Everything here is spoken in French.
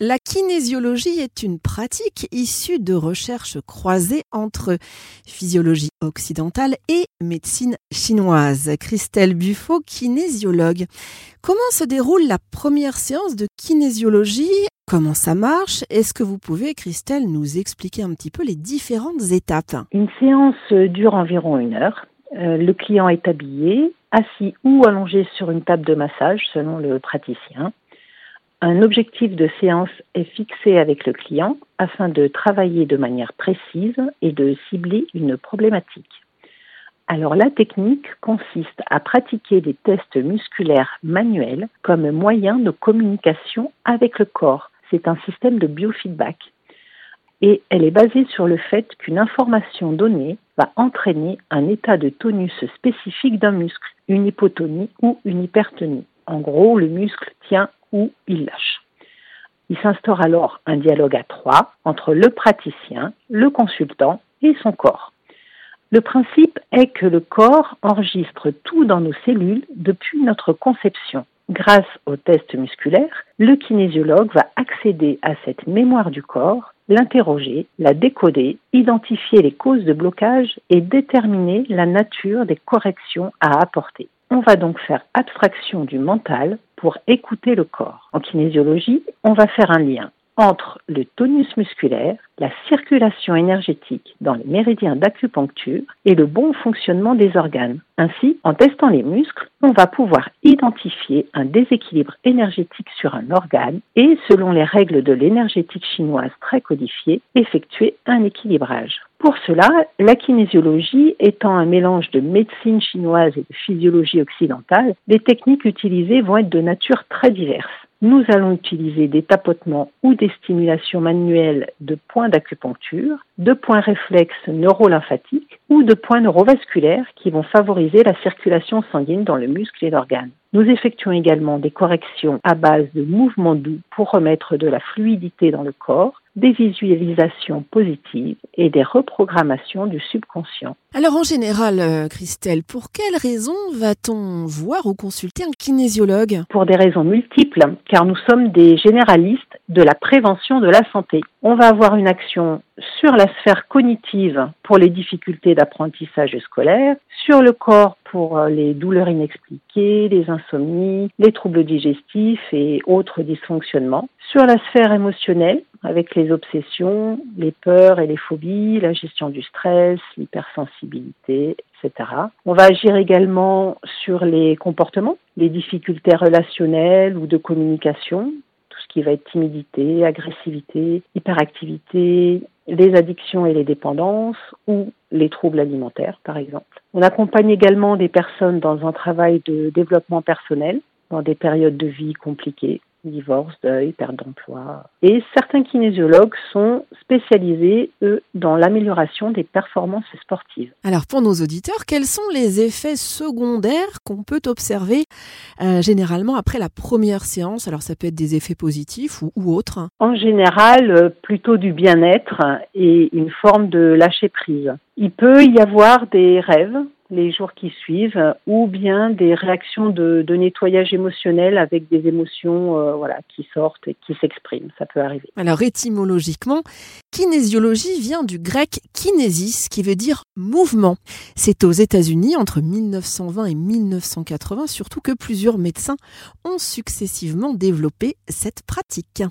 La kinésiologie est une pratique issue de recherches croisées entre physiologie occidentale et médecine chinoise. Christelle Buffo, kinésiologue. Comment se déroule la première séance de kinésiologie? Comment ça marche? Est-ce que vous pouvez, Christelle, nous expliquer un petit peu les différentes étapes? Une séance dure environ une heure. Euh, le client est habillé, assis ou allongé sur une table de massage selon le praticien. Un objectif de séance est fixé avec le client afin de travailler de manière précise et de cibler une problématique. Alors la technique consiste à pratiquer des tests musculaires manuels comme moyen de communication avec le corps. C'est un système de biofeedback. Et elle est basée sur le fait qu'une information donnée va entraîner un état de tonus spécifique d'un muscle, une hypotonie ou une hypertonie. En gros, le muscle tient ou il lâche. Il s'instaure alors un dialogue à trois entre le praticien, le consultant et son corps. Le principe est que le corps enregistre tout dans nos cellules depuis notre conception. Grâce au test musculaire, le kinésiologue va accéder à cette mémoire du corps, l'interroger, la décoder, identifier les causes de blocage et déterminer la nature des corrections à apporter. On va donc faire abstraction du mental pour écouter le corps. En kinésiologie, on va faire un lien entre le tonus musculaire, la circulation énergétique dans les méridiens d'acupuncture et le bon fonctionnement des organes. Ainsi, en testant les muscles, on va pouvoir identifier un déséquilibre énergétique sur un organe et, selon les règles de l'énergétique chinoise très codifiée, effectuer un équilibrage. Pour cela, la kinésiologie étant un mélange de médecine chinoise et de physiologie occidentale, les techniques utilisées vont être de nature très diverse. Nous allons utiliser des tapotements ou des stimulations manuelles de points d'acupuncture, de points réflexes neurolymphatiques ou de points neurovasculaires qui vont favoriser la circulation sanguine dans le muscle et l'organe. Nous effectuons également des corrections à base de mouvements doux pour remettre de la fluidité dans le corps, des visualisations positives et des reprogrammations du subconscient. Alors en général, euh, Christelle, pour quelles raisons va-t-on voir ou consulter un kinésiologue? Pour des raisons multiples, car nous sommes des généralistes de la prévention de la santé. On va avoir une action sur la sphère cognitive pour les difficultés d'apprentissage scolaire, sur le corps pour euh, les douleurs inexpliquées, les insomnies, les troubles digestifs et autres dysfonctionnements, sur la sphère émotionnelle avec les obsessions, les peurs et les phobies, la gestion du stress, l'hypersensibilité, etc. On va agir également sur les comportements, les difficultés relationnelles ou de communication, tout ce qui va être timidité, agressivité, hyperactivité, les addictions et les dépendances ou les troubles alimentaires, par exemple. On accompagne également des personnes dans un travail de développement personnel dans des périodes de vie compliquées divorce, deuil, perte d'emploi. Et certains kinésiologues sont spécialisés, eux, dans l'amélioration des performances sportives. Alors pour nos auditeurs, quels sont les effets secondaires qu'on peut observer euh, généralement après la première séance? Alors ça peut être des effets positifs ou, ou autres En général, euh, plutôt du bien-être et une forme de lâcher prise. Il peut y avoir des rêves les jours qui suivent, ou bien des réactions de, nettoyage émotionnel avec des émotions euh, voilà, qui sortent et qui s'expriment. Ça peut arriver. Alors étymologiquement, kinésiologie vient du grec kinésis, qui veut dire mouvement. C'est aux États-Unis entre 1920 et 1980 surtout que plusieurs médecins ont successivement développé cette pratique.